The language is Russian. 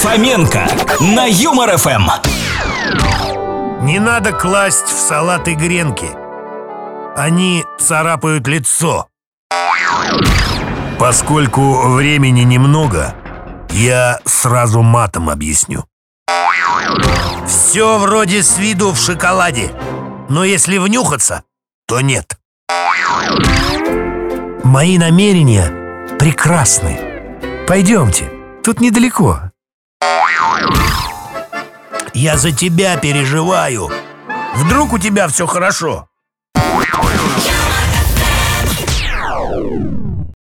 Фоменко на Юмор ФМ. Не надо класть в салаты гренки. Они царапают лицо. Поскольку времени немного, я сразу матом объясню. Все вроде с виду в шоколаде, но если внюхаться, то нет. Мои намерения прекрасны. Пойдемте, тут недалеко. Я за тебя переживаю. Вдруг у тебя все хорошо?